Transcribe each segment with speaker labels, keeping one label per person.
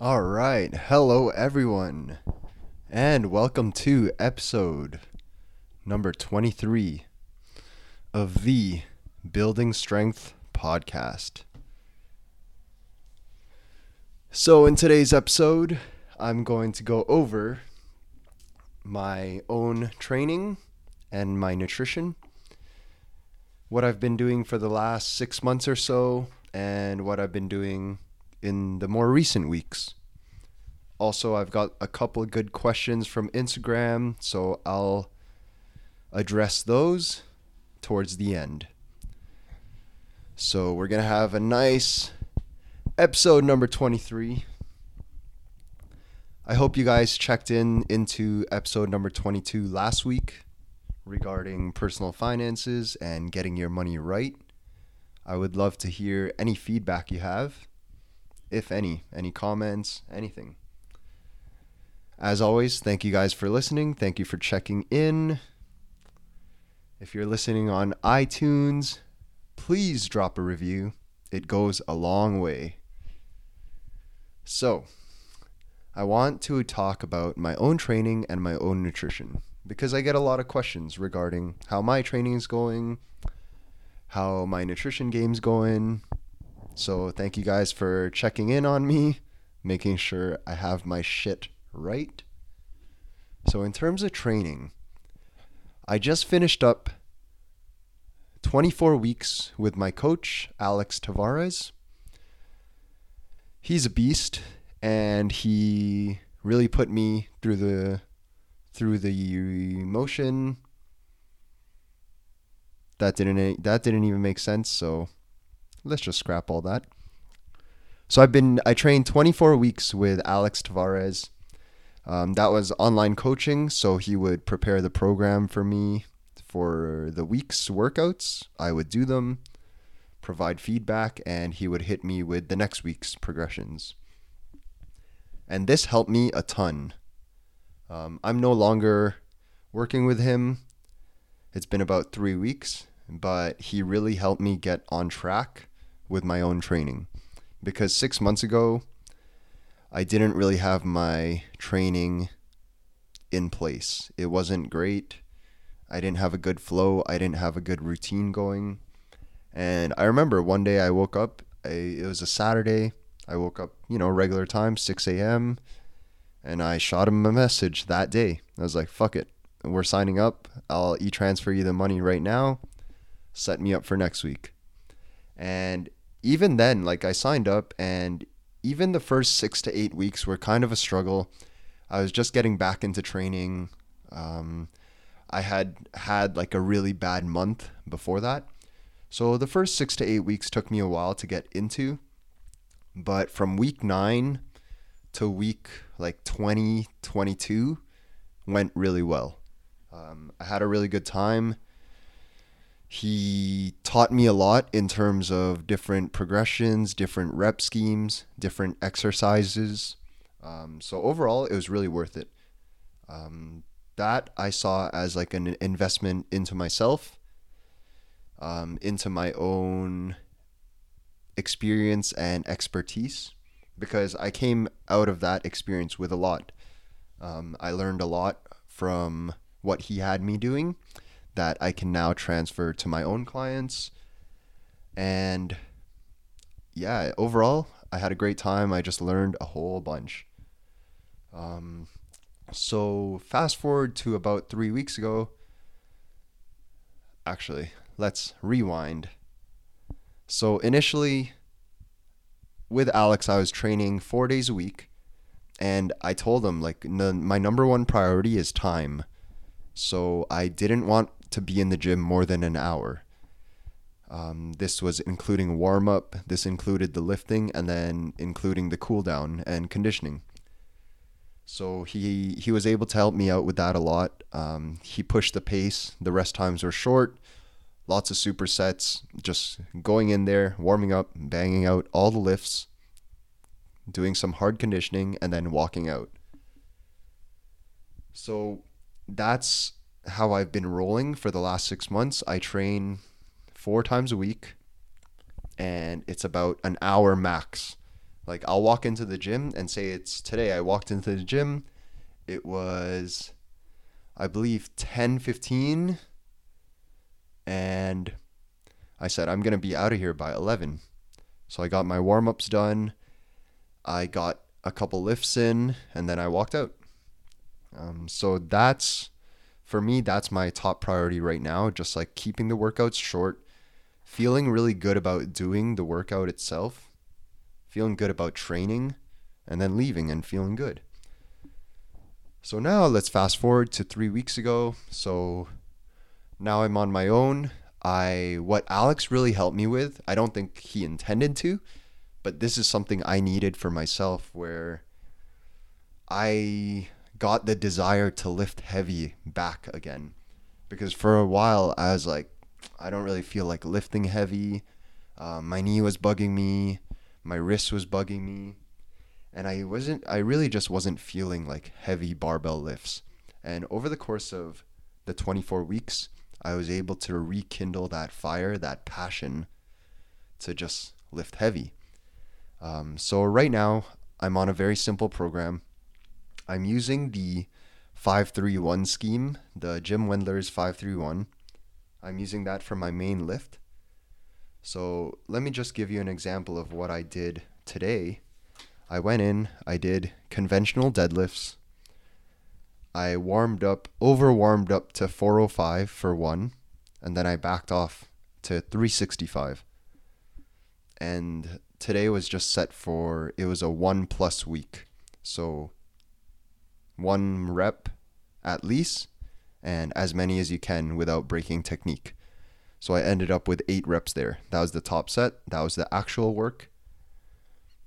Speaker 1: All right. Hello, everyone. And welcome to episode number 23 of the Building Strength podcast. So, in today's episode, I'm going to go over my own training and my nutrition, what I've been doing for the last six months or so, and what I've been doing in the more recent weeks. Also, I've got a couple of good questions from Instagram, so I'll address those towards the end. So, we're going to have a nice episode number 23. I hope you guys checked in into episode number 22 last week regarding personal finances and getting your money right. I would love to hear any feedback you have, if any, any comments, anything. As always, thank you guys for listening. Thank you for checking in. If you're listening on iTunes, please drop a review. It goes a long way. So, I want to talk about my own training and my own nutrition because I get a lot of questions regarding how my training is going, how my nutrition game's going. So, thank you guys for checking in on me, making sure I have my shit right. So, in terms of training, I just finished up 24 weeks with my coach, Alex Tavares. He's a beast and he really put me through the through the emotion that didn't that didn't even make sense so let's just scrap all that. So i've been i trained 24 weeks with alex tavares. Um, that was online coaching so he would prepare the program for me for the week's workouts. I would do them provide feedback and he would hit me with the next week's progressions. And this helped me a ton. Um, I'm no longer working with him. It's been about three weeks, but he really helped me get on track with my own training. Because six months ago, I didn't really have my training in place. It wasn't great. I didn't have a good flow. I didn't have a good routine going. And I remember one day I woke up, I, it was a Saturday. I woke up, you know, regular time, 6 a.m., and I shot him a message that day. I was like, fuck it. We're signing up. I'll e transfer you the money right now. Set me up for next week. And even then, like, I signed up, and even the first six to eight weeks were kind of a struggle. I was just getting back into training. Um, I had had like a really bad month before that. So the first six to eight weeks took me a while to get into but from week nine to week like 20, 22 went really well. Um, I had a really good time. He taught me a lot in terms of different progressions, different rep schemes, different exercises. Um, so overall, it was really worth it. Um, that I saw as like an investment into myself, um, into my own experience and expertise because I came out of that experience with a lot. Um, I learned a lot from what he had me doing that I can now transfer to my own clients. And yeah, overall, I had a great time. I just learned a whole bunch. Um, so, fast forward to about three weeks ago. Actually, let's rewind. So initially, with Alex, I was training four days a week, and I told him like n- my number one priority is time. So I didn't want to be in the gym more than an hour. Um, this was including warm up. This included the lifting, and then including the cool down and conditioning. So he he was able to help me out with that a lot. Um, he pushed the pace. The rest times were short lots of supersets, just going in there, warming up, banging out all the lifts, doing some hard conditioning, and then walking out. So that's how I've been rolling for the last six months. I train four times a week, and it's about an hour max Like I'll walk into the gym and say it's today I walked into the gym. It was I believe 10:15 and I said I'm going to be out of here by 11. So I got my warm-ups done. I got a couple lifts in and then I walked out. Um, so that's for me that's my top priority right now just like keeping the workouts short feeling really good about doing the workout itself feeling good about training and then leaving and feeling good. So now let's fast forward to three weeks ago. So now i'm on my own. I what alex really helped me with i don't think he intended to but this is something i needed for myself where i got the desire to lift heavy back again. Because for a while, I was like, I don't really feel like lifting heavy. Uh, my knee was bugging me. My wrist was bugging me. And I wasn't, I really just wasn't feeling like heavy barbell lifts. And over the course of the 24 weeks, I was able to rekindle that fire, that passion to just lift heavy. Um, so right now, I'm on a very simple program. I'm using the 531 scheme, the Jim Wendler's 531. I'm using that for my main lift. So let me just give you an example of what I did today. I went in, I did conventional deadlifts. I warmed up, over warmed up to 405 for one, and then I backed off to 365. And today was just set for, it was a one plus week. So one rep at least, and as many as you can without breaking technique. So I ended up with eight reps there. That was the top set, that was the actual work.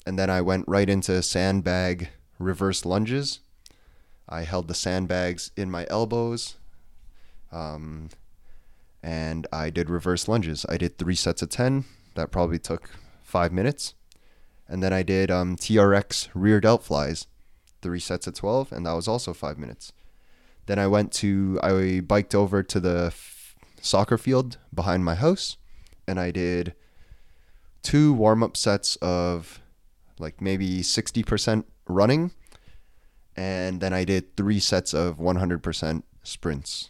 Speaker 1: And then I went right into sandbag reverse lunges. I held the sandbags in my elbows. Um, and I did reverse lunges. I did three sets of 10. That probably took five minutes. And then I did um, TRX rear delt flies three sets of 12, and that was also five minutes. Then I went to, I biked over to the f- soccer field behind my house, and I did two warm up sets of like maybe 60% running, and then I did three sets of 100% sprints.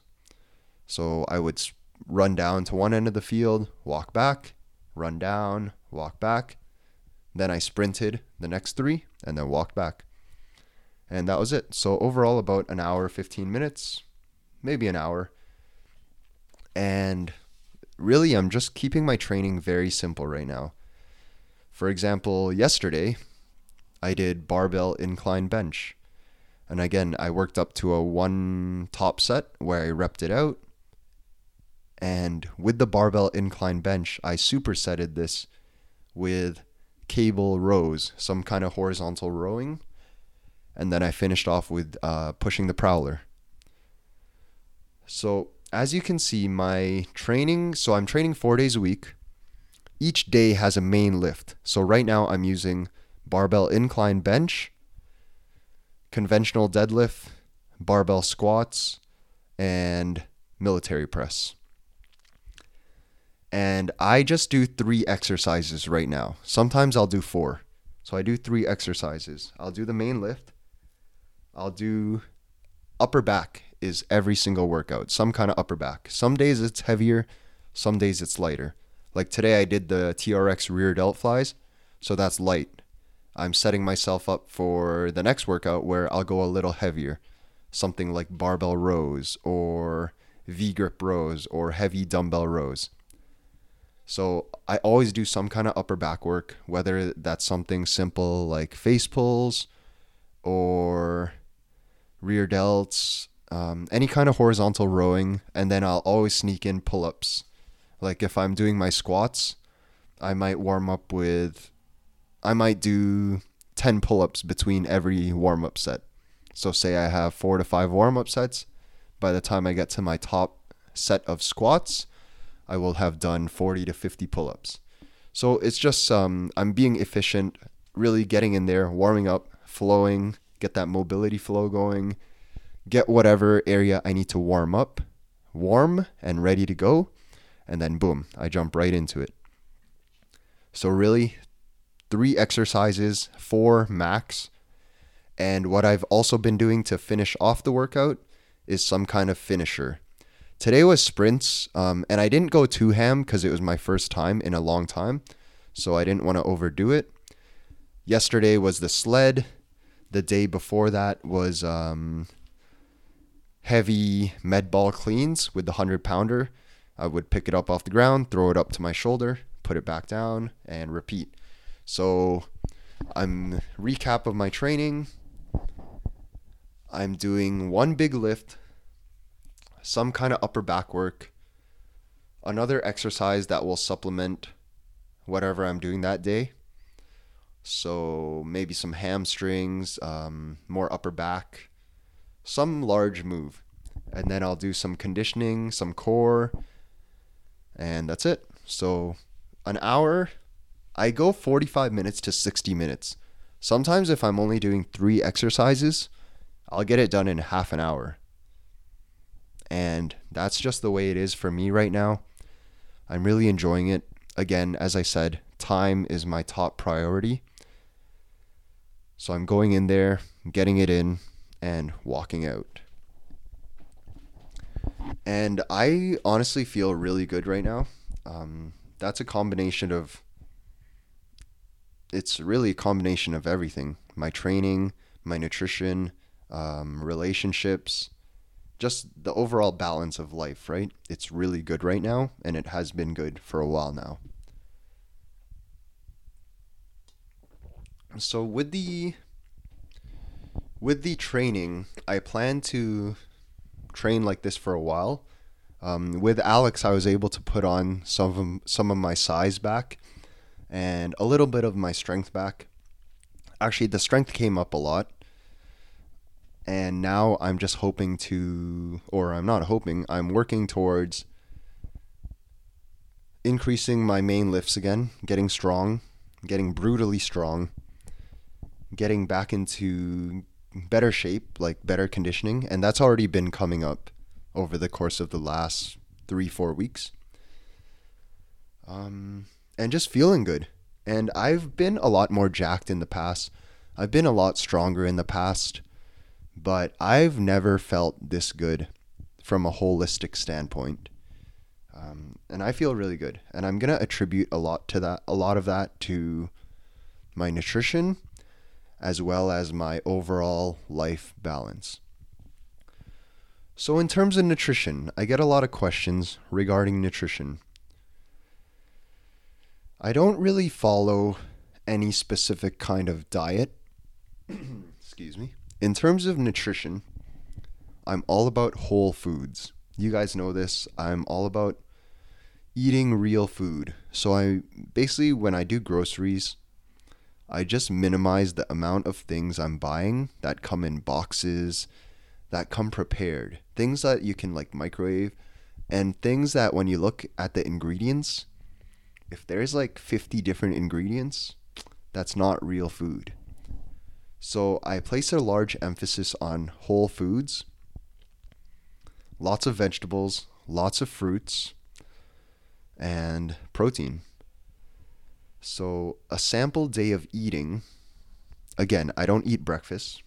Speaker 1: So I would run down to one end of the field, walk back, run down, walk back. Then I sprinted the next three and then walked back and that was it. So overall, about an hour, 15 minutes, maybe an hour. And really, I'm just keeping my training very simple right now. For example, yesterday, I did barbell incline bench. And again, I worked up to a one top set where I repped it out. And with the barbell incline bench, I supersetted this with cable rows, some kind of horizontal rowing and then I finished off with uh, pushing the prowler. So as you can see, my training, so I'm training four days a week. Each day has a main lift. So right now I'm using barbell incline bench, conventional deadlift, barbell squats, and military press. And I just do three exercises right now. Sometimes I'll do four. So I do three exercises. I'll do the main lift, I'll do upper back is every single workout, some kind of upper back. Some days it's heavier, some days it's lighter. Like today I did the TRX rear delt flies, so that's light. I'm setting myself up for the next workout where I'll go a little heavier, something like barbell rows or V grip rows or heavy dumbbell rows. So I always do some kind of upper back work, whether that's something simple like face pulls or rear delts, um, any kind of horizontal rowing, and then I'll always sneak in pull ups. Like if I'm doing my squats, I might warm up with, I might do 10 pull ups between every warm up set. So, say I have four to five warm up sets. By the time I get to my top set of squats, I will have done 40 to 50 pull ups. So, it's just um, I'm being efficient, really getting in there, warming up, flowing, get that mobility flow going, get whatever area I need to warm up, warm and ready to go, and then boom, I jump right into it. So, really, three exercises, four max. And what I've also been doing to finish off the workout is some kind of finisher. Today was sprints, um, and I didn't go too ham because it was my first time in a long time, so I didn't want to overdo it. Yesterday was the sled. The day before that was um, heavy med ball cleans with the 100 pounder. I would pick it up off the ground, throw it up to my shoulder, put it back down, and repeat. So I'm recap of my training. I'm doing one big lift, some kind of upper back work, another exercise that will supplement whatever I'm doing that day. So maybe some hamstrings, um, more upper back, some large move. And then I'll do some conditioning, some core, and that's it. So an hour, I go 45 minutes to 60 minutes. Sometimes if I'm only doing three exercises, I'll get it done in half an hour. And that's just the way it is for me right now. I'm really enjoying it. Again, as I said, time is my top priority. So I'm going in there, getting it in, and walking out. And I honestly feel really good right now. Um, that's a combination of, it's really a combination of everything my training, my nutrition, um, relationships, just the overall balance of life, right? It's really good right now, and it has been good for a while now. So with the with the training, I plan to train like this for a while. Um, with Alex, I was able to put on some of some of my size back and a little bit of my strength back. Actually, the strength came up a lot and now I'm just hoping to, or I'm not hoping, I'm working towards increasing my main lifts again, getting strong, getting brutally strong, getting back into better shape, like better conditioning, and that's already been coming up over the course of the last three, four weeks. Um, and just feeling good. And I've been a lot more jacked in the past. I've been a lot stronger in the past but I've never felt this good from a holistic standpoint. Um, and I feel really good. And I'm going to attribute a lot to that, a lot of that to my nutrition as well as my overall life balance. So, in terms of nutrition, I get a lot of questions regarding nutrition. I don't really follow any specific kind of diet. Excuse me in terms of nutrition, I'm all about whole foods. You guys know this. I'm all about eating real food. So I basically when I do groceries, I just minimize the amount of things I'm buying that come in boxes, that come prepared. Things that you can like microwave and things that when you look at the ingredients, if there's like 50 different ingredients, that's not real food. So I place a large emphasis on whole foods, lots of vegetables, lots of fruits, and protein. So a sample day of eating, again, I don't eat breakfast.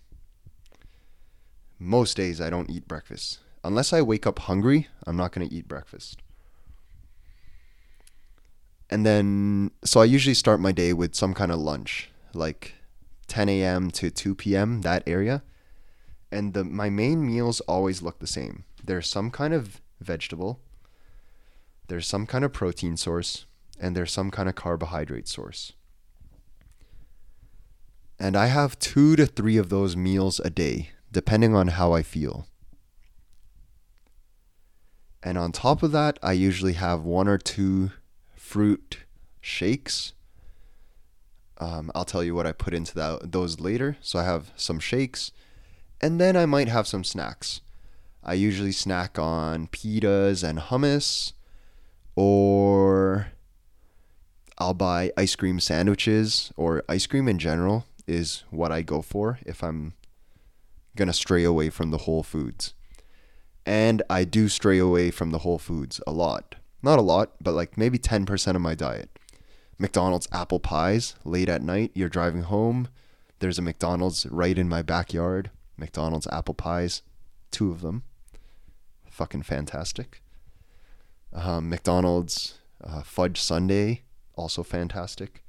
Speaker 1: Most days I don't eat breakfast. Unless I wake up hungry, I'm not going to eat breakfast. And then, so I usually start my day with some kind of lunch, like 10 a.m. to 2 p.m. that area, and the my main meals always look the same. There's some kind of vegetable, there's some kind of protein source, and there's some kind of carbohydrate source. And I have two to three of those meals a day, depending on how I feel. And on top of that, I usually have one or two fruit shakes um, I'll tell you what I put into that, those later. So I have some shakes, and then I might have some snacks. I usually snack on pitas and hummus, or I'll buy ice cream sandwiches, or ice cream in general is what I go for if I'm gonna stray away from the whole foods. And I do stray away from the whole foods a lot. Not a lot, but like maybe 10% of my diet. McDonald's apple pies late at night. You're driving home. There's a McDonald's right in my backyard. McDonald's apple pies, two of them. Fucking fantastic. Um, McDonald's uh, fudge sundae, also fantastic.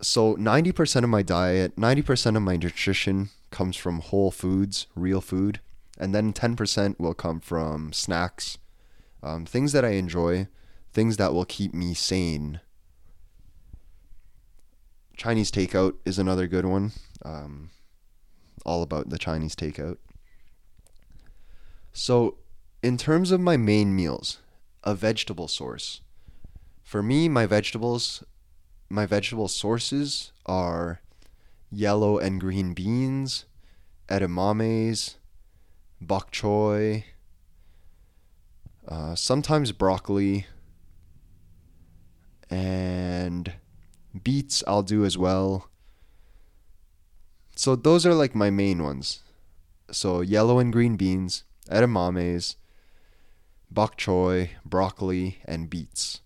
Speaker 1: So 90% of my diet, 90% of my nutrition comes from whole foods, real food, and then 10% will come from snacks, um, things that I enjoy, things that will keep me sane. Chinese takeout is another good one. Um, all about the Chinese takeout. So, in terms of my main meals, a vegetable source. For me, my vegetables, my vegetable sources are yellow and green beans, edamames, bok choy, uh, sometimes broccoli, and beets I'll do as well. So those are like my main ones. So yellow and green beans, edamames, bok choy, broccoli, and beets.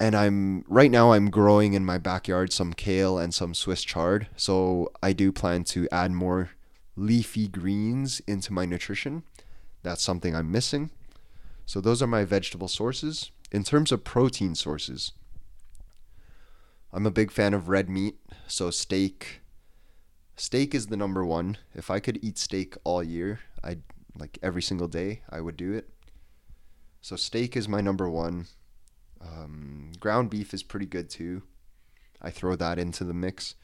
Speaker 1: And I'm right now I'm growing in my backyard some kale and some Swiss chard. So I do plan to add more leafy greens into my nutrition. That's something I'm missing. So those are my vegetable sources. In terms of protein sources, I'm a big fan of red meat, so steak. Steak is the number one. If I could eat steak all year, I'd like every single day, I would do it. So steak is my number one. Um, ground beef is pretty good too. I throw that into the mix.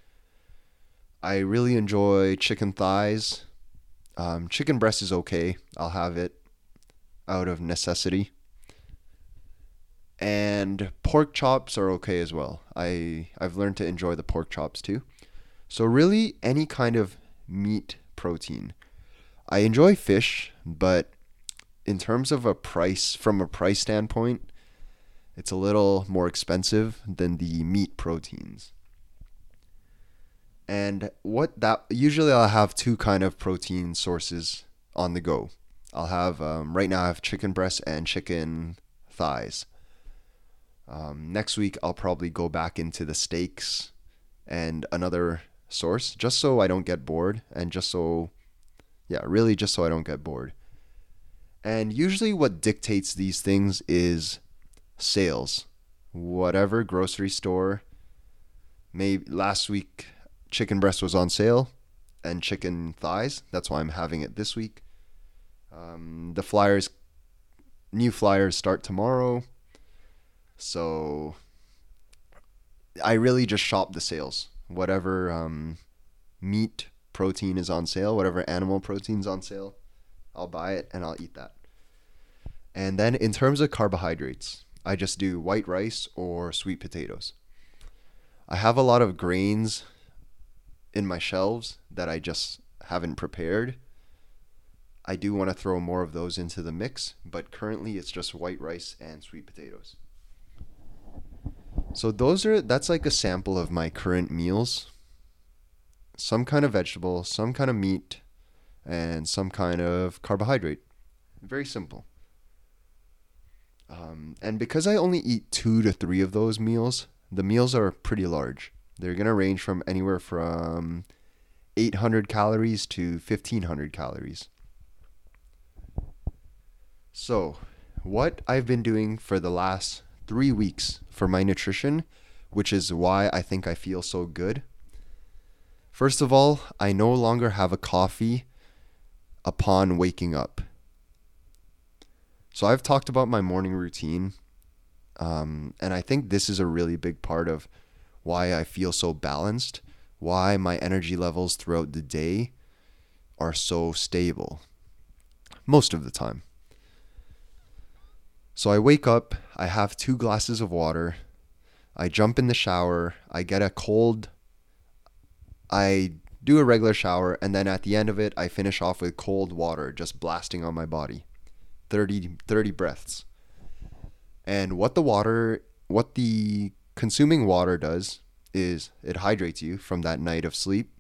Speaker 1: I really enjoy chicken thighs. Um, chicken breast is okay. I'll have it out of necessity. And pork chops are okay as well. I I've learned to enjoy the pork chops too. So really any kind of meat protein. I enjoy fish, but in terms of a price from a price standpoint, it's a little more expensive than the meat proteins. And what that usually I'll have two kind of protein sources on the go. I'll have um, right now I have chicken breasts and chicken thighs. Um, next week I'll probably go back into the steaks and another source just so I don't get bored and just so yeah, really just so I don't get bored. And usually what dictates these things is sales. Whatever grocery store maybe last week chicken breast was on sale and chicken thighs. That's why I'm having it this week. Um, the flyers, new flyers start tomorrow. So I really just shop the sales. Whatever um, meat protein is on sale, whatever animal protein's on sale, I'll buy it and I'll eat that. And then in terms of carbohydrates, I just do white rice or sweet potatoes. I have a lot of grains in my shelves that I just haven't prepared. I do want to throw more of those into the mix, but currently it's just white rice and sweet potatoes. So those are that's like a sample of my current meals. Some kind of vegetable, some kind of meat, and some kind of carbohydrate. Very simple. Um, and because I only eat two to three of those meals, the meals are pretty large. They're going to range from anywhere from 800 calories to 1500 calories. So, what I've been doing for the last three weeks for my nutrition, which is why I think I feel so good. First of all, I no longer have a coffee upon waking up. So, I've talked about my morning routine, um, and I think this is a really big part of why I feel so balanced, why my energy levels throughout the day are so stable most of the time. So I wake up, I have two glasses of water, I jump in the shower, I get a cold, I do a regular shower, and then at the end of it, I finish off with cold water just blasting on my body 30, 30 breaths. And what the water, what the consuming water does is it hydrates you from that night of sleep.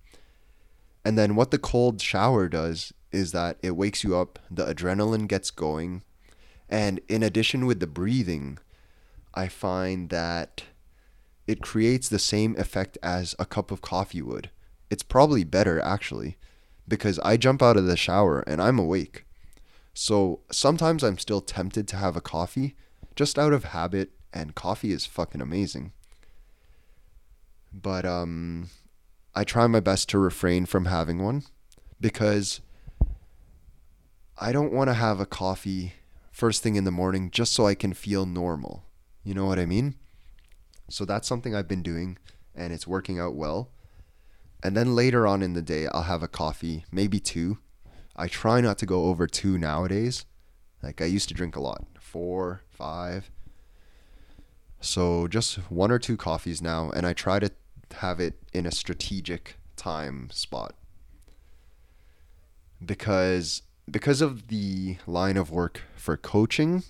Speaker 1: And then what the cold shower does is that it wakes you up, the adrenaline gets going, and in addition with the breathing, I find that it creates the same effect as a cup of coffee would. It's probably better actually because I jump out of the shower and I'm awake. So sometimes I'm still tempted to have a coffee just out of habit and coffee is fucking amazing. But um I try my best to refrain from having one because I don't want to have a coffee first thing in the morning just so I can feel normal. You know what I mean? So that's something I've been doing and it's working out well. And then later on in the day, I'll have a coffee, maybe two. I try not to go over two nowadays. Like I used to drink a lot, four, five. So just one or two coffees now, and I try to have it in a strategic time spot. Because because of the line of work for coaching,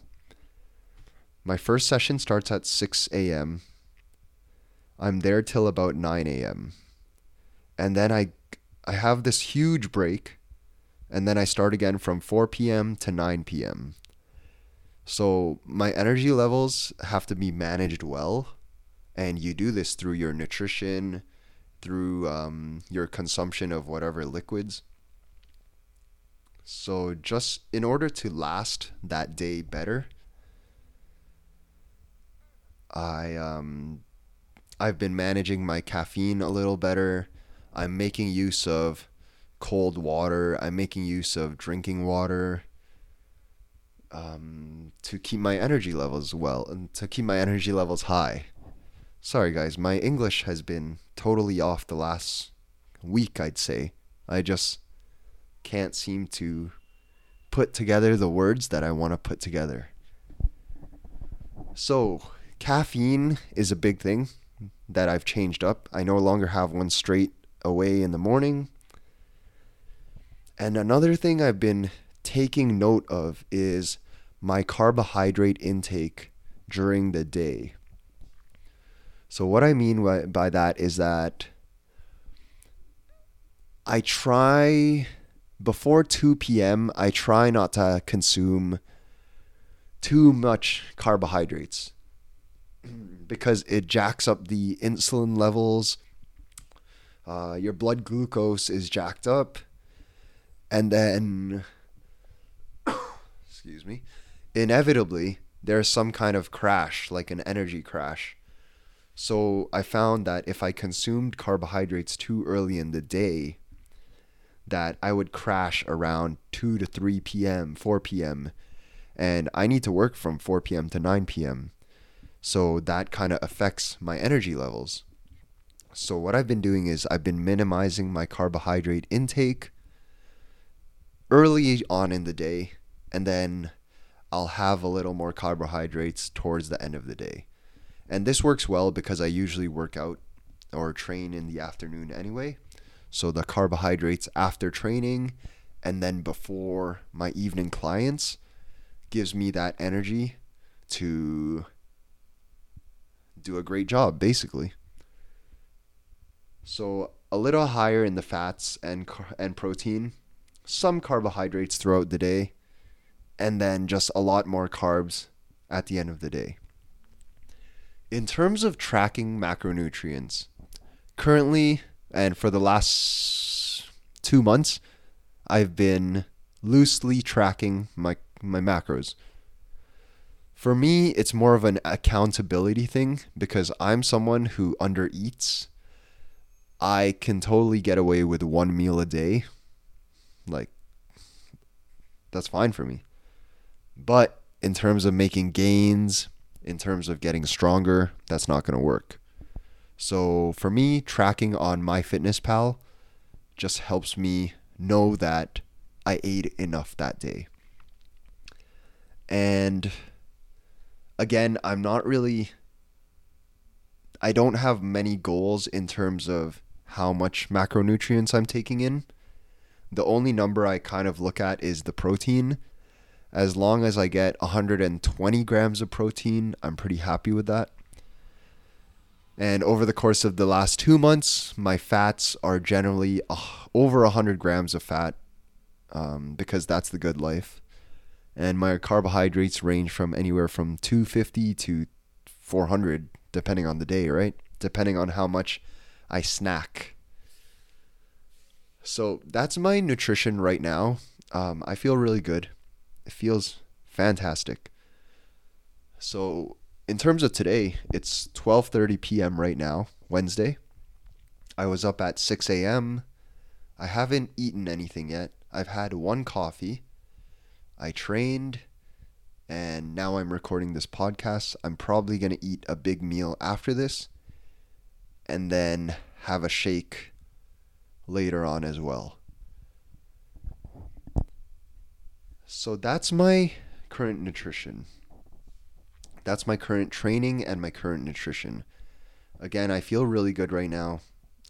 Speaker 1: my first session starts at 6 a.m. I'm there till about 9 a.m. And then I I have this huge break and then I start again from 4 p.m. to 9 p.m. So my energy levels have to be managed well and you do this through your nutrition, through um, your consumption of whatever liquids. So just in order to last that day better, I um I've been managing my caffeine a little better. I'm making use of cold water. I'm making use of drinking water um, to keep my energy levels well and to keep my energy levels high. Sorry, guys, my English has been totally off the last week, I'd say. I just can't seem to put together the words that I want to put together. So, caffeine is a big thing that I've changed up. I no longer have one straight away in the morning. And another thing I've been taking note of is my carbohydrate intake during the day. So, what I mean by that is that I try before 2 p.m., I try not to consume too much carbohydrates because it jacks up the insulin levels. Uh, your blood glucose is jacked up. And then, excuse me, inevitably, there's some kind of crash, like an energy crash. So I found that if I consumed carbohydrates too early in the day, that I would crash around 2 to 3 p.m., 4 p.m., and I need to work from 4 p.m. to 9 p.m. So that kind of affects my energy levels. So what I've been doing is I've been minimizing my carbohydrate intake early on in the day and then I'll have a little more carbohydrates towards the end of the day. And this works well because I usually work out or train in the afternoon anyway. So the carbohydrates after training and then before my evening clients gives me that energy to do a great job basically. So a little higher in the fats and and protein, some carbohydrates throughout the day, and then just a lot more carbs at the end of the day. In terms of tracking macronutrients, currently and for the last two months, I've been loosely tracking my, my macros. For me, it's more of an accountability thing because I'm someone who undereats. I can totally get away with one meal a day. Like, that's fine for me. But in terms of making gains, in terms of getting stronger, that's not going to work. So for me, tracking on MyFitnessPal just helps me know that I ate enough that day. And again, I'm not really I don't have many goals in terms of how much macronutrients I'm taking in. The only number I kind of look at is the protein. As long as I get 120 grams of protein, I'm pretty happy with that. And over the course of the last two months, my fats are generally uh, over 100 grams of fat um, because that's the good life. And my carbohydrates range from anywhere from 250 to 400 depending on the day, right? Depending on how much I snack. So that's my nutrition right now. Um, I feel really good. It feels fantastic. So in terms of today, it's 12:30 p.m. right now, Wednesday. I was up at 6 a.m. I haven't eaten anything yet. I've had one coffee. I trained and now I'm recording this podcast. I'm probably going to eat a big meal after this and then have a shake later on as well. So that's my current nutrition. That's my current training and my current nutrition. Again, I feel really good right now.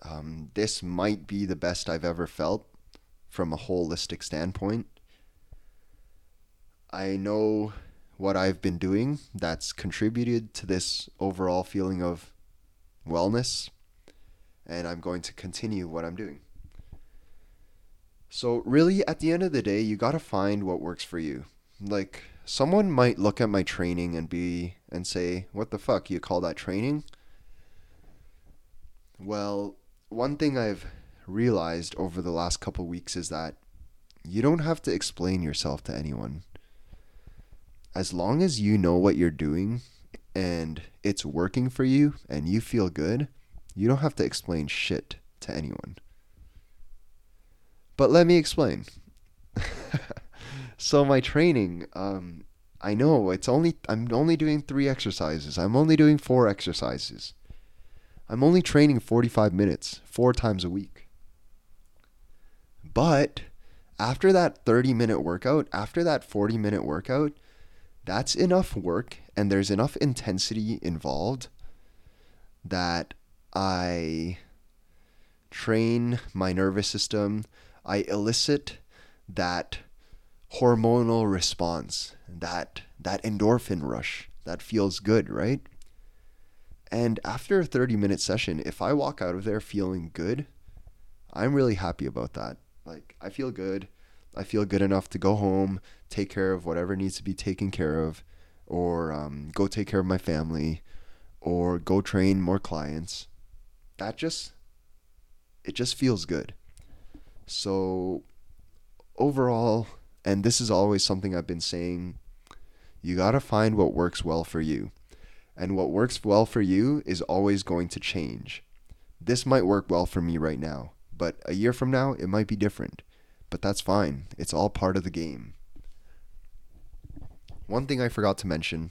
Speaker 1: Um, this might be the best I've ever felt from a holistic standpoint. I know what I've been doing that's contributed to this overall feeling of wellness, and I'm going to continue what I'm doing. So, really, at the end of the day, you got to find what works for you. Like, someone might look at my training and be and say, "What the fuck? You call that training?" Well, one thing I've realized over the last couple weeks is that you don't have to explain yourself to anyone. As long as you know what you're doing and it's working for you and you feel good, you don't have to explain shit to anyone. But let me explain. so my training, um, I know it's only I'm only doing three exercises. I'm only doing four exercises. I'm only training 45 minutes, four times a week. But after that 30 minute workout, after that 40 minute workout, that's enough work and there's enough intensity involved that I train my nervous system. I elicit that hormonal response, that that endorphin rush that feels good, right? And after a 30 minute session, if I walk out of there feeling good, I'm really happy about that. Like, I feel good. I feel good enough to go home, take care of whatever needs to be taken care of, or um, go take care of my family, or go train more clients. That just, it just feels good. So, overall, and this is always something I've been saying, you got to find what works well for you. And what works well for you is always going to change. This might work well for me right now, but a year from now, it might be different. But that's fine, it's all part of the game. One thing I forgot to mention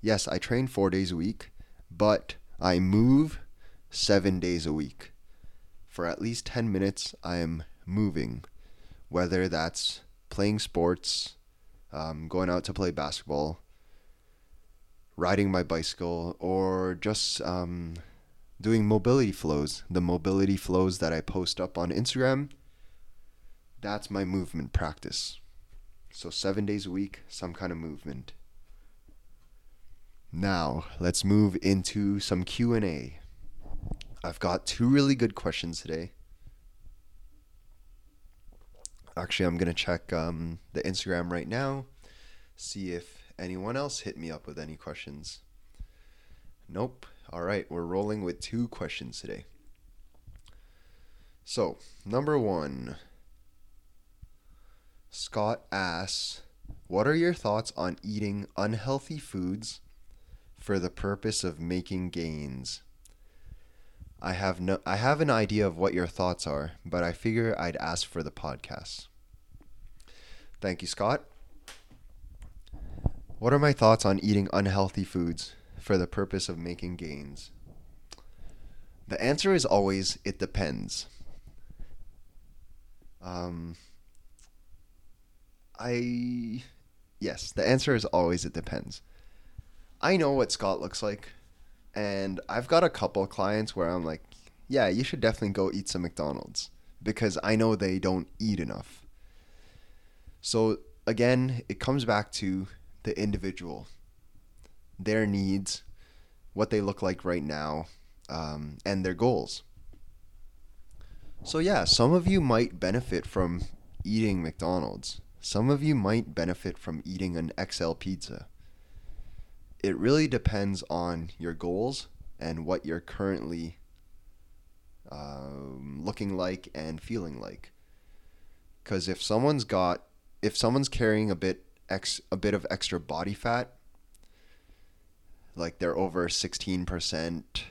Speaker 1: yes, I train four days a week, but I move seven days a week. For at least 10 minutes, I am moving, whether that's playing sports, um, going out to play basketball, riding my bicycle, or just um, doing mobility flows. The mobility flows that I post up on Instagram, that's my movement practice. So, seven days a week, some kind of movement. Now, let's move into some Q&A. I've got two really good questions today. Actually, I'm to check um, the Instagram right now, see if anyone else hit me up with any questions. Nope. All right, we're rolling with two questions today. So, number one Scott asks, What are your thoughts on eating unhealthy foods for the purpose of making gains? I have no I have an idea of what your thoughts are, but I figure I'd ask for the podcast. Thank you, Scott. What are my thoughts on eating unhealthy foods for the purpose of making gains? The answer is always it depends. Um, I. Yes, the answer is always it depends. I know what Scott looks like, and I've got a couple clients where I'm like, yeah, you should definitely go eat some McDonald's because I know they don't eat enough. So, again, it comes back to the individual, their needs, what they look like right now, um, and their goals. So, yeah, some of you might benefit from eating McDonald's. Some of you might benefit from eating an XL pizza. It really depends on your goals and what you're currently um, looking like and feeling like. Because if someone's got, if someone's carrying a bit ex, a bit of extra body fat, like they're over sixteen percent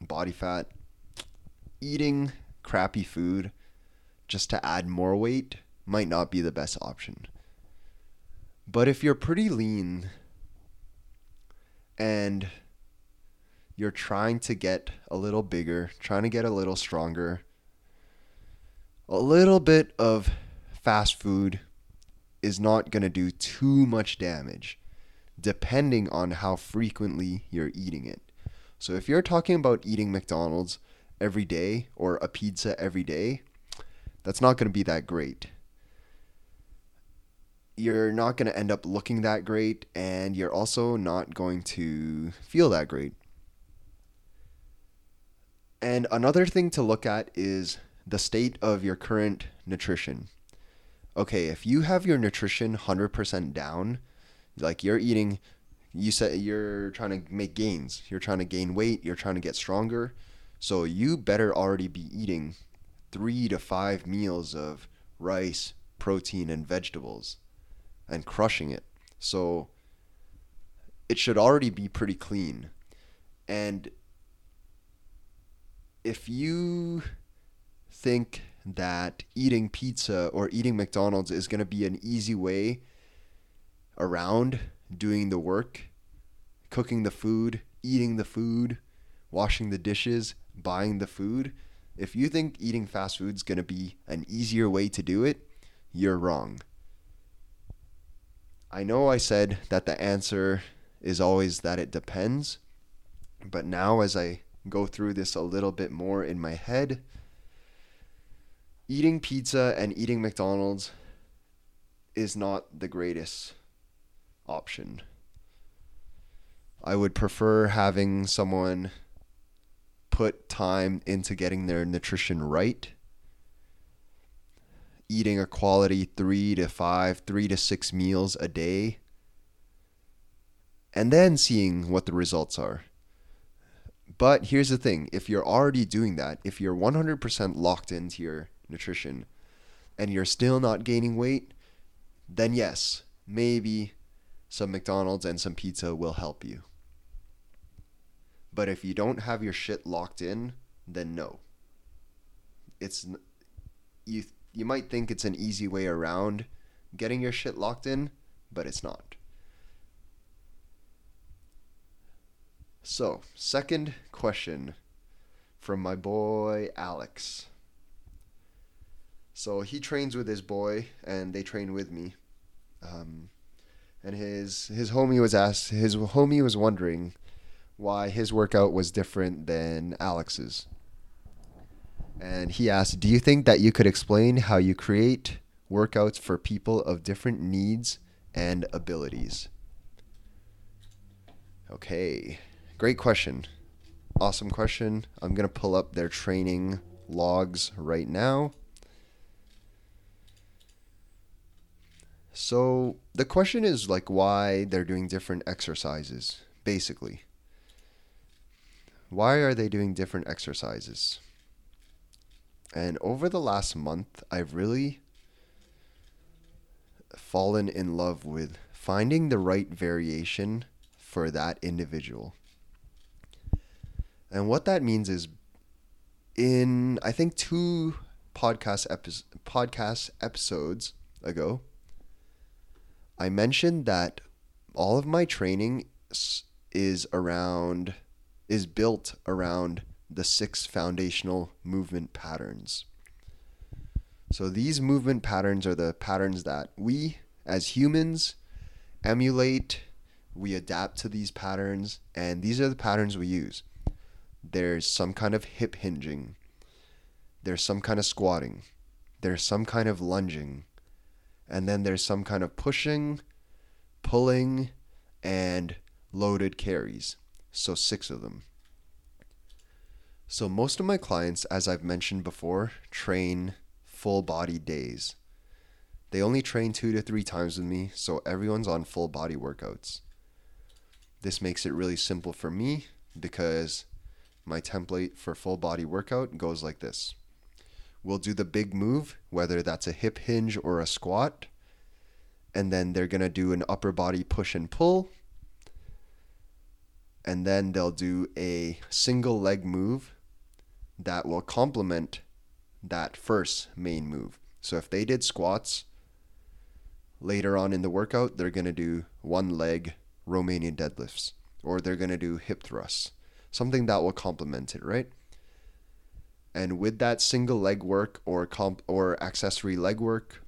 Speaker 1: body fat, eating crappy food just to add more weight might not be the best option. But if you're pretty lean and you're trying to get a little bigger, trying to get a little stronger, a little bit of fast food is not going to do too much damage depending on how frequently you're eating it. So if you're talking about eating McDonald's every day or a pizza every day, that's not going to be that great. You're not going to end up looking that great, and you're also not going to feel that great. And another thing to look at is the state of your current nutrition. Okay, if you have your nutrition 100% down, like you're eating, you said you're trying to make gains, you're trying to gain weight, you're trying to get stronger. So you better already be eating three to five meals of rice, protein, and vegetables and crushing it. So it should already be pretty clean. And if you think that eating pizza or eating McDonald's is going to be an easy way around doing the work, cooking the food, eating the food, washing the dishes, buying the food, if you think eating fast food is going to be an easier way to do it, you're wrong. I know I said that the answer is always that it depends, but now as I go through this a little bit more in my head, eating pizza and eating McDonald's is not the greatest option. I would prefer having someone put time into getting their nutrition right, eating a quality three to five, three to six meals a day, and then seeing what the results are. But here's the thing if you're already doing that, if you're 100% locked into your nutrition and you're still not gaining weight, then yes, maybe some McDonald's and some pizza will help you. But if you don't have your shit locked in, then no. It's you you might think it's an easy way around getting your shit locked in, but it's not. So, second question from my boy Alex. So he trains with his boy, and they train with me. Um, and his his homie was asked. His homie was wondering why his workout was different than Alex's. And he asked, Do you think that you could explain how you create workouts for people of different needs and abilities? Okay, great question. Awesome question. I'm going to pull up their training logs right now. So the question is like why they're doing different exercises, basically. Why are they doing different exercises? And over the last month, I've really fallen in love with finding the right variation for that individual. And what that means is in I think two podcast epi- podcast episodes ago, I mentioned that all of my training is around is built around the six foundational movement patterns. So these movement patterns are the patterns that we as humans emulate, we adapt to these patterns, and these are the patterns we use. There's some kind of hip hinging, there's some kind of squatting, there's some kind of lunging, and then there's some kind of pushing, pulling, and loaded carries. So, six of them. So, most of my clients, as I've mentioned before, train full body days. They only train two to three times with me, so everyone's on full body workouts. This makes it really simple for me because my template for full body workout goes like this. We'll do the big move, whether that's a hip hinge or a squat, and then they're going to do an upper body push and pull. And then they'll do a single leg move that will complement that first main move. So if they did squats later on in the workout, they're going to do one leg Romanian deadlifts or they're going to do hip thrusts, something that will complement it, right? And with that single leg work or comp or accessory leg work,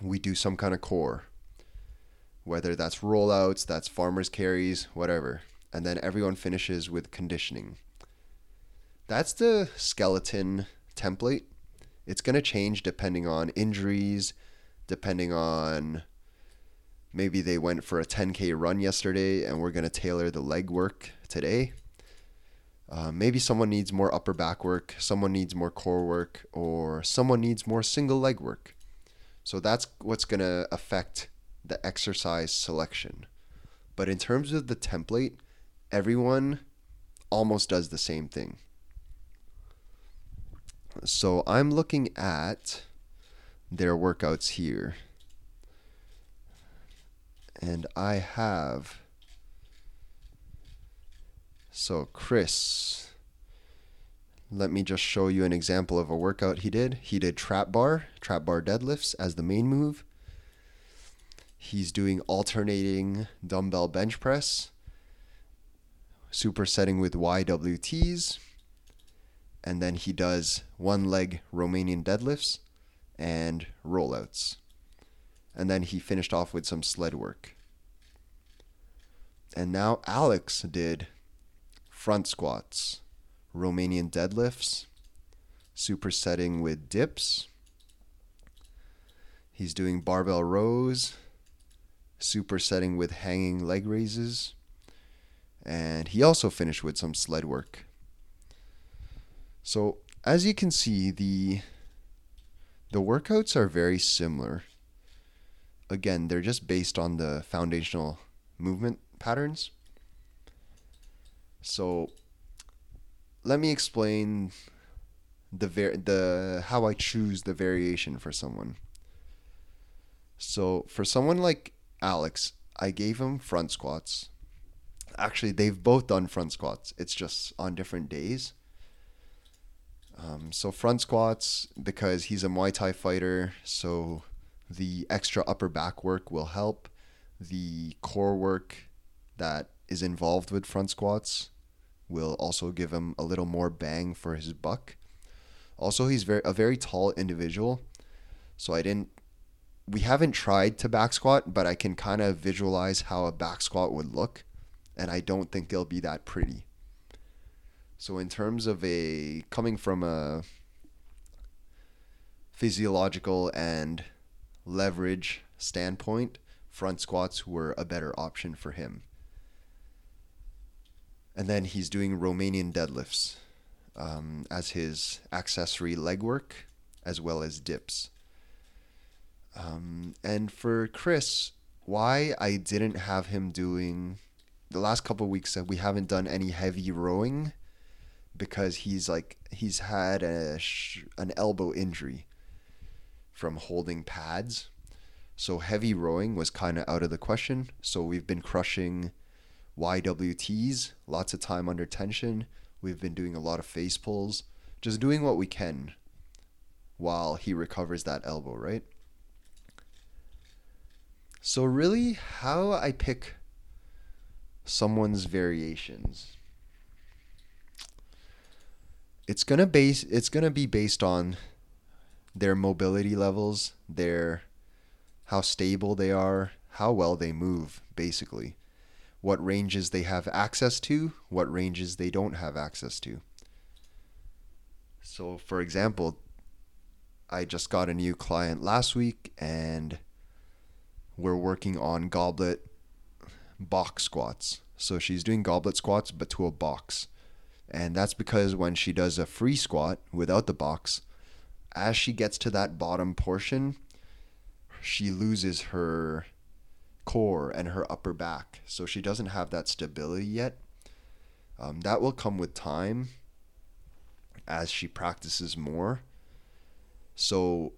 Speaker 1: we do some kind of core. Whether that's rollouts, that's farmers carries, whatever. And then everyone finishes with conditioning. That's the skeleton template. It's going to change depending on injuries, depending on maybe they went for a 10K run yesterday and we're going to tailor the leg work today. Uh, maybe someone needs more upper back work, someone needs more core work, or someone needs more single leg work. So that's what's going to affect the exercise selection. But in terms of the template, everyone almost does the same thing. So I'm looking at their workouts here. And I have. So, Chris, let me just show you an example of a workout he did. He did trap bar, trap bar deadlifts as the main move. He's doing alternating dumbbell bench press, supersetting with YWTs, and then he does one leg Romanian deadlifts and rollouts. And then he finished off with some sled work. And now Alex did front squats, Romanian deadlifts, supersetting with dips. He's doing barbell rows, supersetting with hanging leg raises. And he also finished with some sled work. So, as you can see, the the workouts are very similar. Again, they're just based on the foundational movement patterns. So, let me explain the var- the how I choose the variation for someone. So, for someone like Alex, I gave him front squats. Actually, they've both done front squats. It's just on different days. Um, so front squats because he's a Muay Thai fighter, so the extra upper back work will help. The core work that is involved with front squats will also give him a little more bang for his buck. Also, he's very a very tall individual, so I didn't. We haven't tried to back squat, but I can kind of visualize how a back squat would look, and I don't think they'll be that pretty. So in terms of a coming from a physiological and leverage standpoint, front squats were a better option for him. And then he's doing Romanian deadlifts um, as his accessory leg work, as well as dips. Um, and for Chris, why I didn't have him doing the last couple weeks that we haven't done any heavy rowing because he's like he's had a sh- an elbow injury from holding pads. So heavy rowing was kind of out of the question. So we've been crushing YWTs, lots of time under tension. We've been doing a lot of face pulls, just doing what we can while he recovers that elbow, right? So really how I pick someone's variations it's gonna base it's gonna be based on their mobility levels, their how stable they are, how well they move, basically. What ranges they have access to, what ranges they don't have access to. So, for example, I just got a new client last week and we're working on goblet box squats. So she's doing goblet squats but to a box. And that's because when she does a free squat without the box, as she gets to that bottom portion, she loses her core and her upper back. So she doesn't have that stability yet. Um, that will come with time as she practices more. So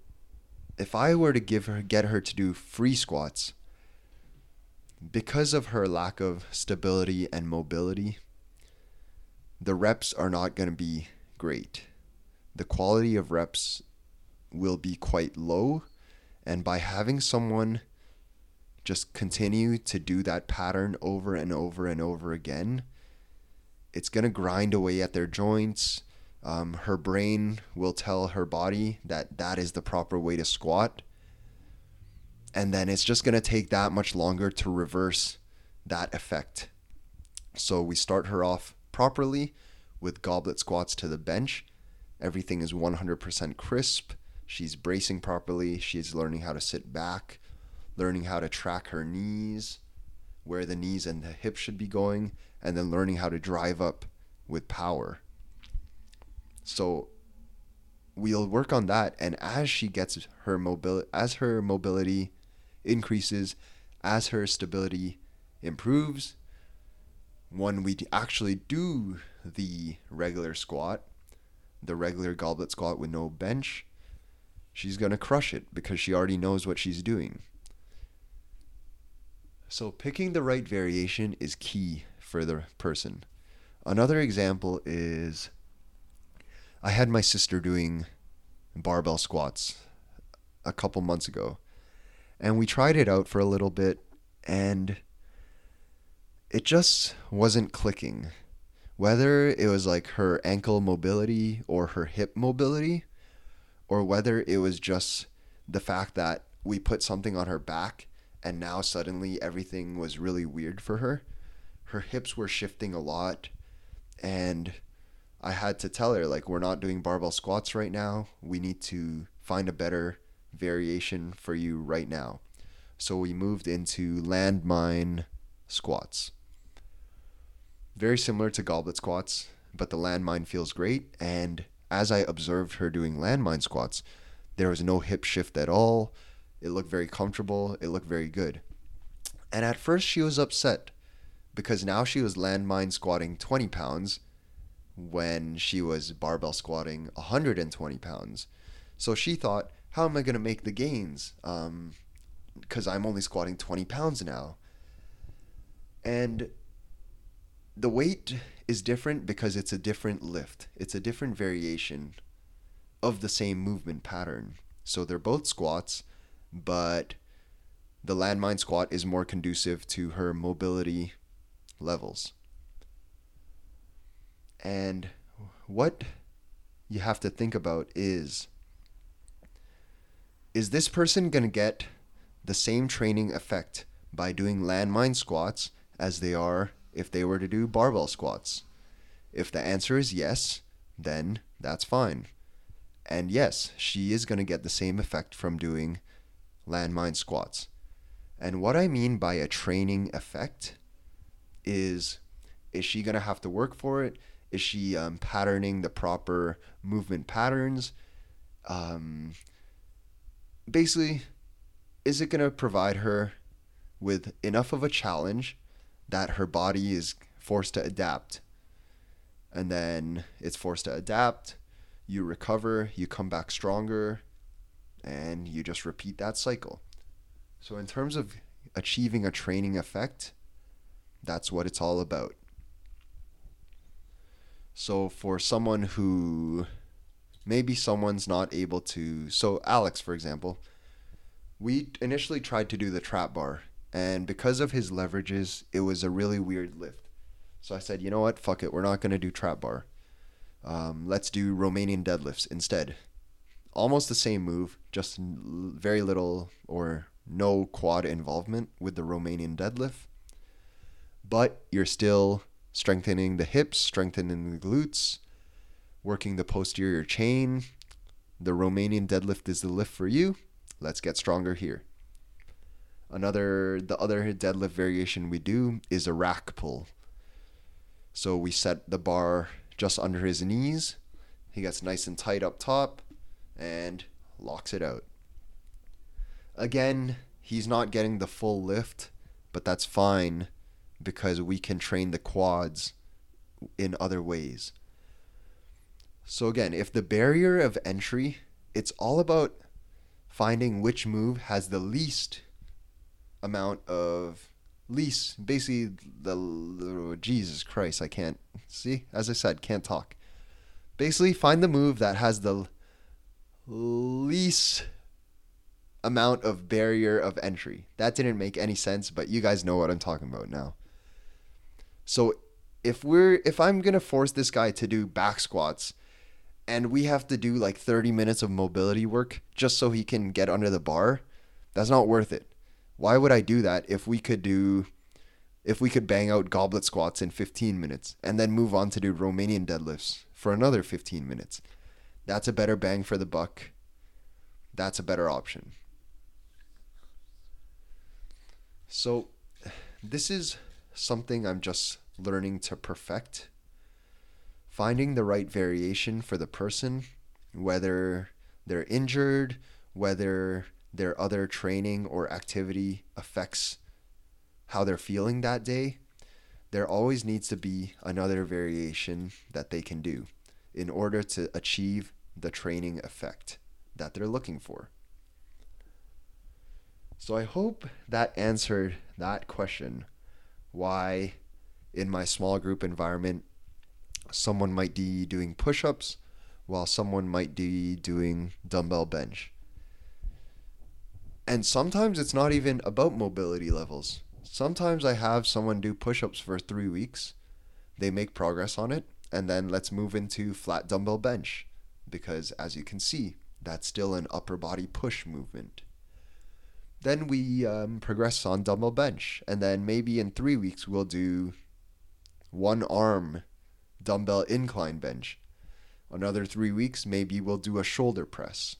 Speaker 1: if I were to give her get her to do free squats because of her lack of stability and mobility, the reps are not going to be great. The quality of reps will be quite low and by having someone just continue to do that pattern over and over and over again, it's going to grind away at their joints. Um, her brain will tell her body that that is the proper way to squat. And then it's just going to take that much longer to reverse that effect. So we start her off properly with goblet squats to the bench. Everything is 100% crisp. She's bracing properly. She's learning how to sit back, learning how to track her knees, where the knees and the hips should be going, and then learning how to drive up with power. So we'll work on that and as she gets her mobility as her mobility increases, as her stability improves, when we actually do the regular squat, the regular goblet squat with no bench, she's going to crush it because she already knows what she's doing. So, picking the right variation is key for the person. Another example is I had my sister doing barbell squats a couple months ago, and we tried it out for a little bit, and it just wasn't clicking. Whether it was like her ankle mobility or her hip mobility, or whether it was just the fact that we put something on her back and now suddenly everything was really weird for her. Her hips were shifting a lot and I had to tell her like we're not doing barbell squats right now. We need to find a better variation for you right now. So we moved into landmine squats. Very similar to goblet squats, but the landmine feels great and as I observed her doing landmine squats, there was no hip shift at all. It looked very comfortable. It looked very good. And at first, she was upset because now she was landmine squatting 20 pounds when she was barbell squatting 120 pounds. So she thought, how am I going to make the gains? Because um, I'm only squatting 20 pounds now. And the weight is different because it's a different lift. It's a different variation of the same movement pattern. So they're both squats, but the landmine squat is more conducive to her mobility levels. And what you have to think about is is this person going to get the same training effect by doing landmine squats as they are if they were to do barbell squats? If the answer is yes, then that's fine. And yes, she is going to get the same effect from doing landmine squats. And what I mean by a training effect is is she going to have to work for it? Is she um, patterning the proper movement patterns? Um, basically, is it going to provide her with enough of a challenge that her body is forced to adapt? And then it's forced to adapt. You recover, you come back stronger, and you just repeat that cycle. So, in terms of achieving a training effect, that's what it's all about. So, for someone who maybe someone's not able to, so Alex, for example, we initially tried to do the trap bar, and because of his leverages, it was a really weird lift. So I said, you know what, fuck it, we're not going to do trap bar. Um, let's do Romanian deadlifts instead. Almost the same move, just very little or no quad involvement with the Romanian deadlift. But you're still strengthening the hips, strengthening the glutes, working the posterior chain. The Romanian deadlift is the lift for you. Let's get stronger here. Another, the other deadlift variation we do is a rack pull. So we set the bar just under his knees. He gets nice and tight up top and locks it out. Again, he's not getting the full lift but that's fine because we can train the quads in other ways. So again, if the barrier of entry, it's all about finding which move has the least amount of least basically the, the Jesus Christ, I can't see as I said, can't talk. Basically find the move that has the least amount of barrier of entry. That didn't make any sense, but you guys know what I'm talking about now. So if we're if I'm going to force this guy to do back squats and we have to do like 30 minutes of mobility work just so he can get under the bar, that's not worth it. Why would I do that if we could do if we could bang out goblet squats in 15 minutes and then move on to do Romanian deadlifts for another 15 minutes? That's a better bang for the buck. That's a better option. So, this is something I'm just learning to perfect. Finding the right variation for the person, whether they're injured, whether their other training or activity affects how they're feeling that day, there always needs to be another variation that they can do in order to achieve the training effect that they're looking for. So I hope that answered that question why in my small group environment someone might be doing push-ups while someone might be doing dumbbell bench. And sometimes it's not even about mobility levels. Sometimes I have someone do push-ups for 3 weeks. They make progress on it and then let's move into flat dumbbell bench because as you can see, that's still an upper body push movement. Then we um, progress on dumbbell bench, and then maybe in three weeks we'll do one arm dumbbell incline bench. Another three weeks, maybe we'll do a shoulder press.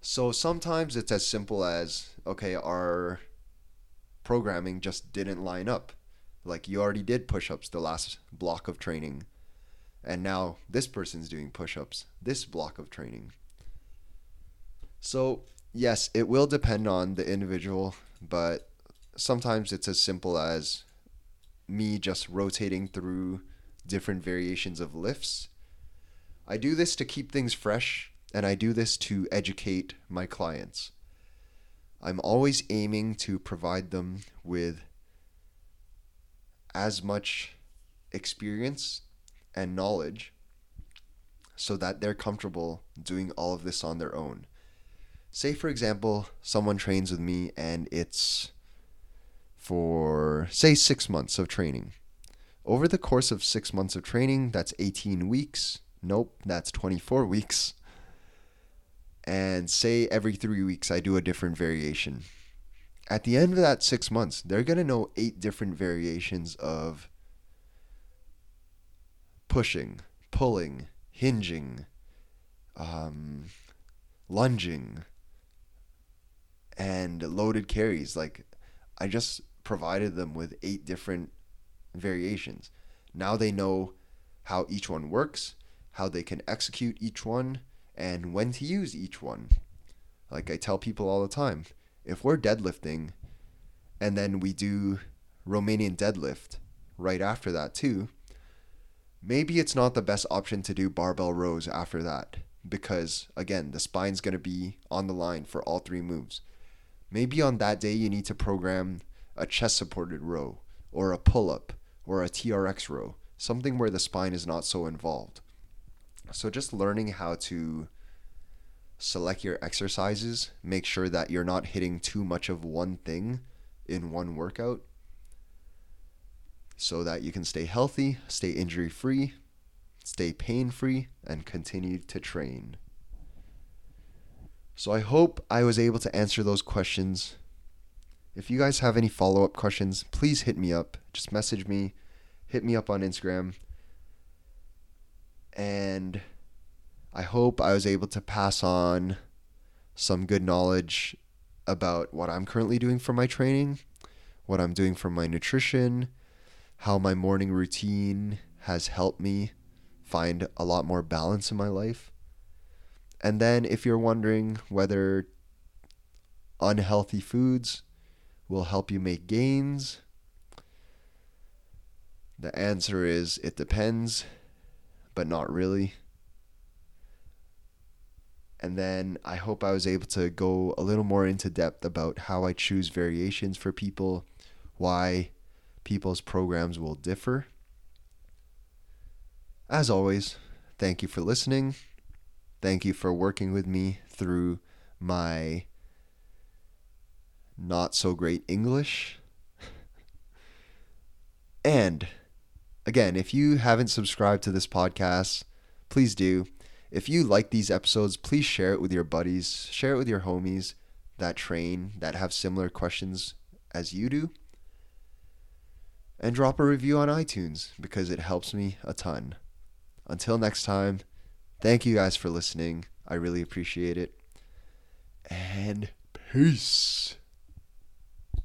Speaker 1: So sometimes it's as simple as okay, our programming just didn't line up. Like you already did push ups the last block of training and now this person's doing push-ups this block of training so yes it will depend on the individual but sometimes it's as simple as me just rotating through different variations of lifts i do this to keep things fresh and i do this to educate my clients i'm always aiming to provide them with as much experience and knowledge so that they're comfortable doing all of this on their own. Say, for example, someone trains with me and it's for, say, six months of training. Over the course of six months of training, that's 18 weeks. Nope, that's 24 weeks. And say every three weeks I do a different variation. At the end of that six months, they're going to know eight different variations of pushing, pulling, hinging, um, lunging, and loaded carries. Like, I just provided them with eight different variations. Now they know how each one works, how they can execute each one, and when to use each one. Like I tell people all the time, if we're deadlifting and then we do Romanian deadlift right after that too, maybe it's not the best option to do barbell rows after that because again the spine's going to be on the line for all three moves maybe on that day you need to program a chest supported row or a pull up or a TRX row something where the spine is not so involved so just learning how to select your exercises make sure that you're not hitting too much of one thing in one workout so that you can stay healthy, stay injury free, stay pain free, and continue to train. So I hope I was able to answer those questions. If you guys have any follow up questions, please hit me up. Just message me, hit me up on Instagram. And I hope I was able to pass on some good knowledge about what I'm currently doing for my training, what I'm doing for my nutrition, how my morning routine has helped me find a lot more balance in my life. And then if you're wondering whether unhealthy foods, will help you make gains? The answer is it depends, but not really. And then I hope I was able to go a little more into depth about how I choose variations for people, why people's programs will differ. As always, thank you for listening. Thank you for working with me through my not so great English. and again, if you haven't subscribed to this podcast, please do. If you like these episodes, please share it with your buddies, share it with your homies that train, that have similar questions as you do. And drop a review on iTunes because it helps me a ton. Until next time, thank you guys for listening. I really appreciate it. And peace.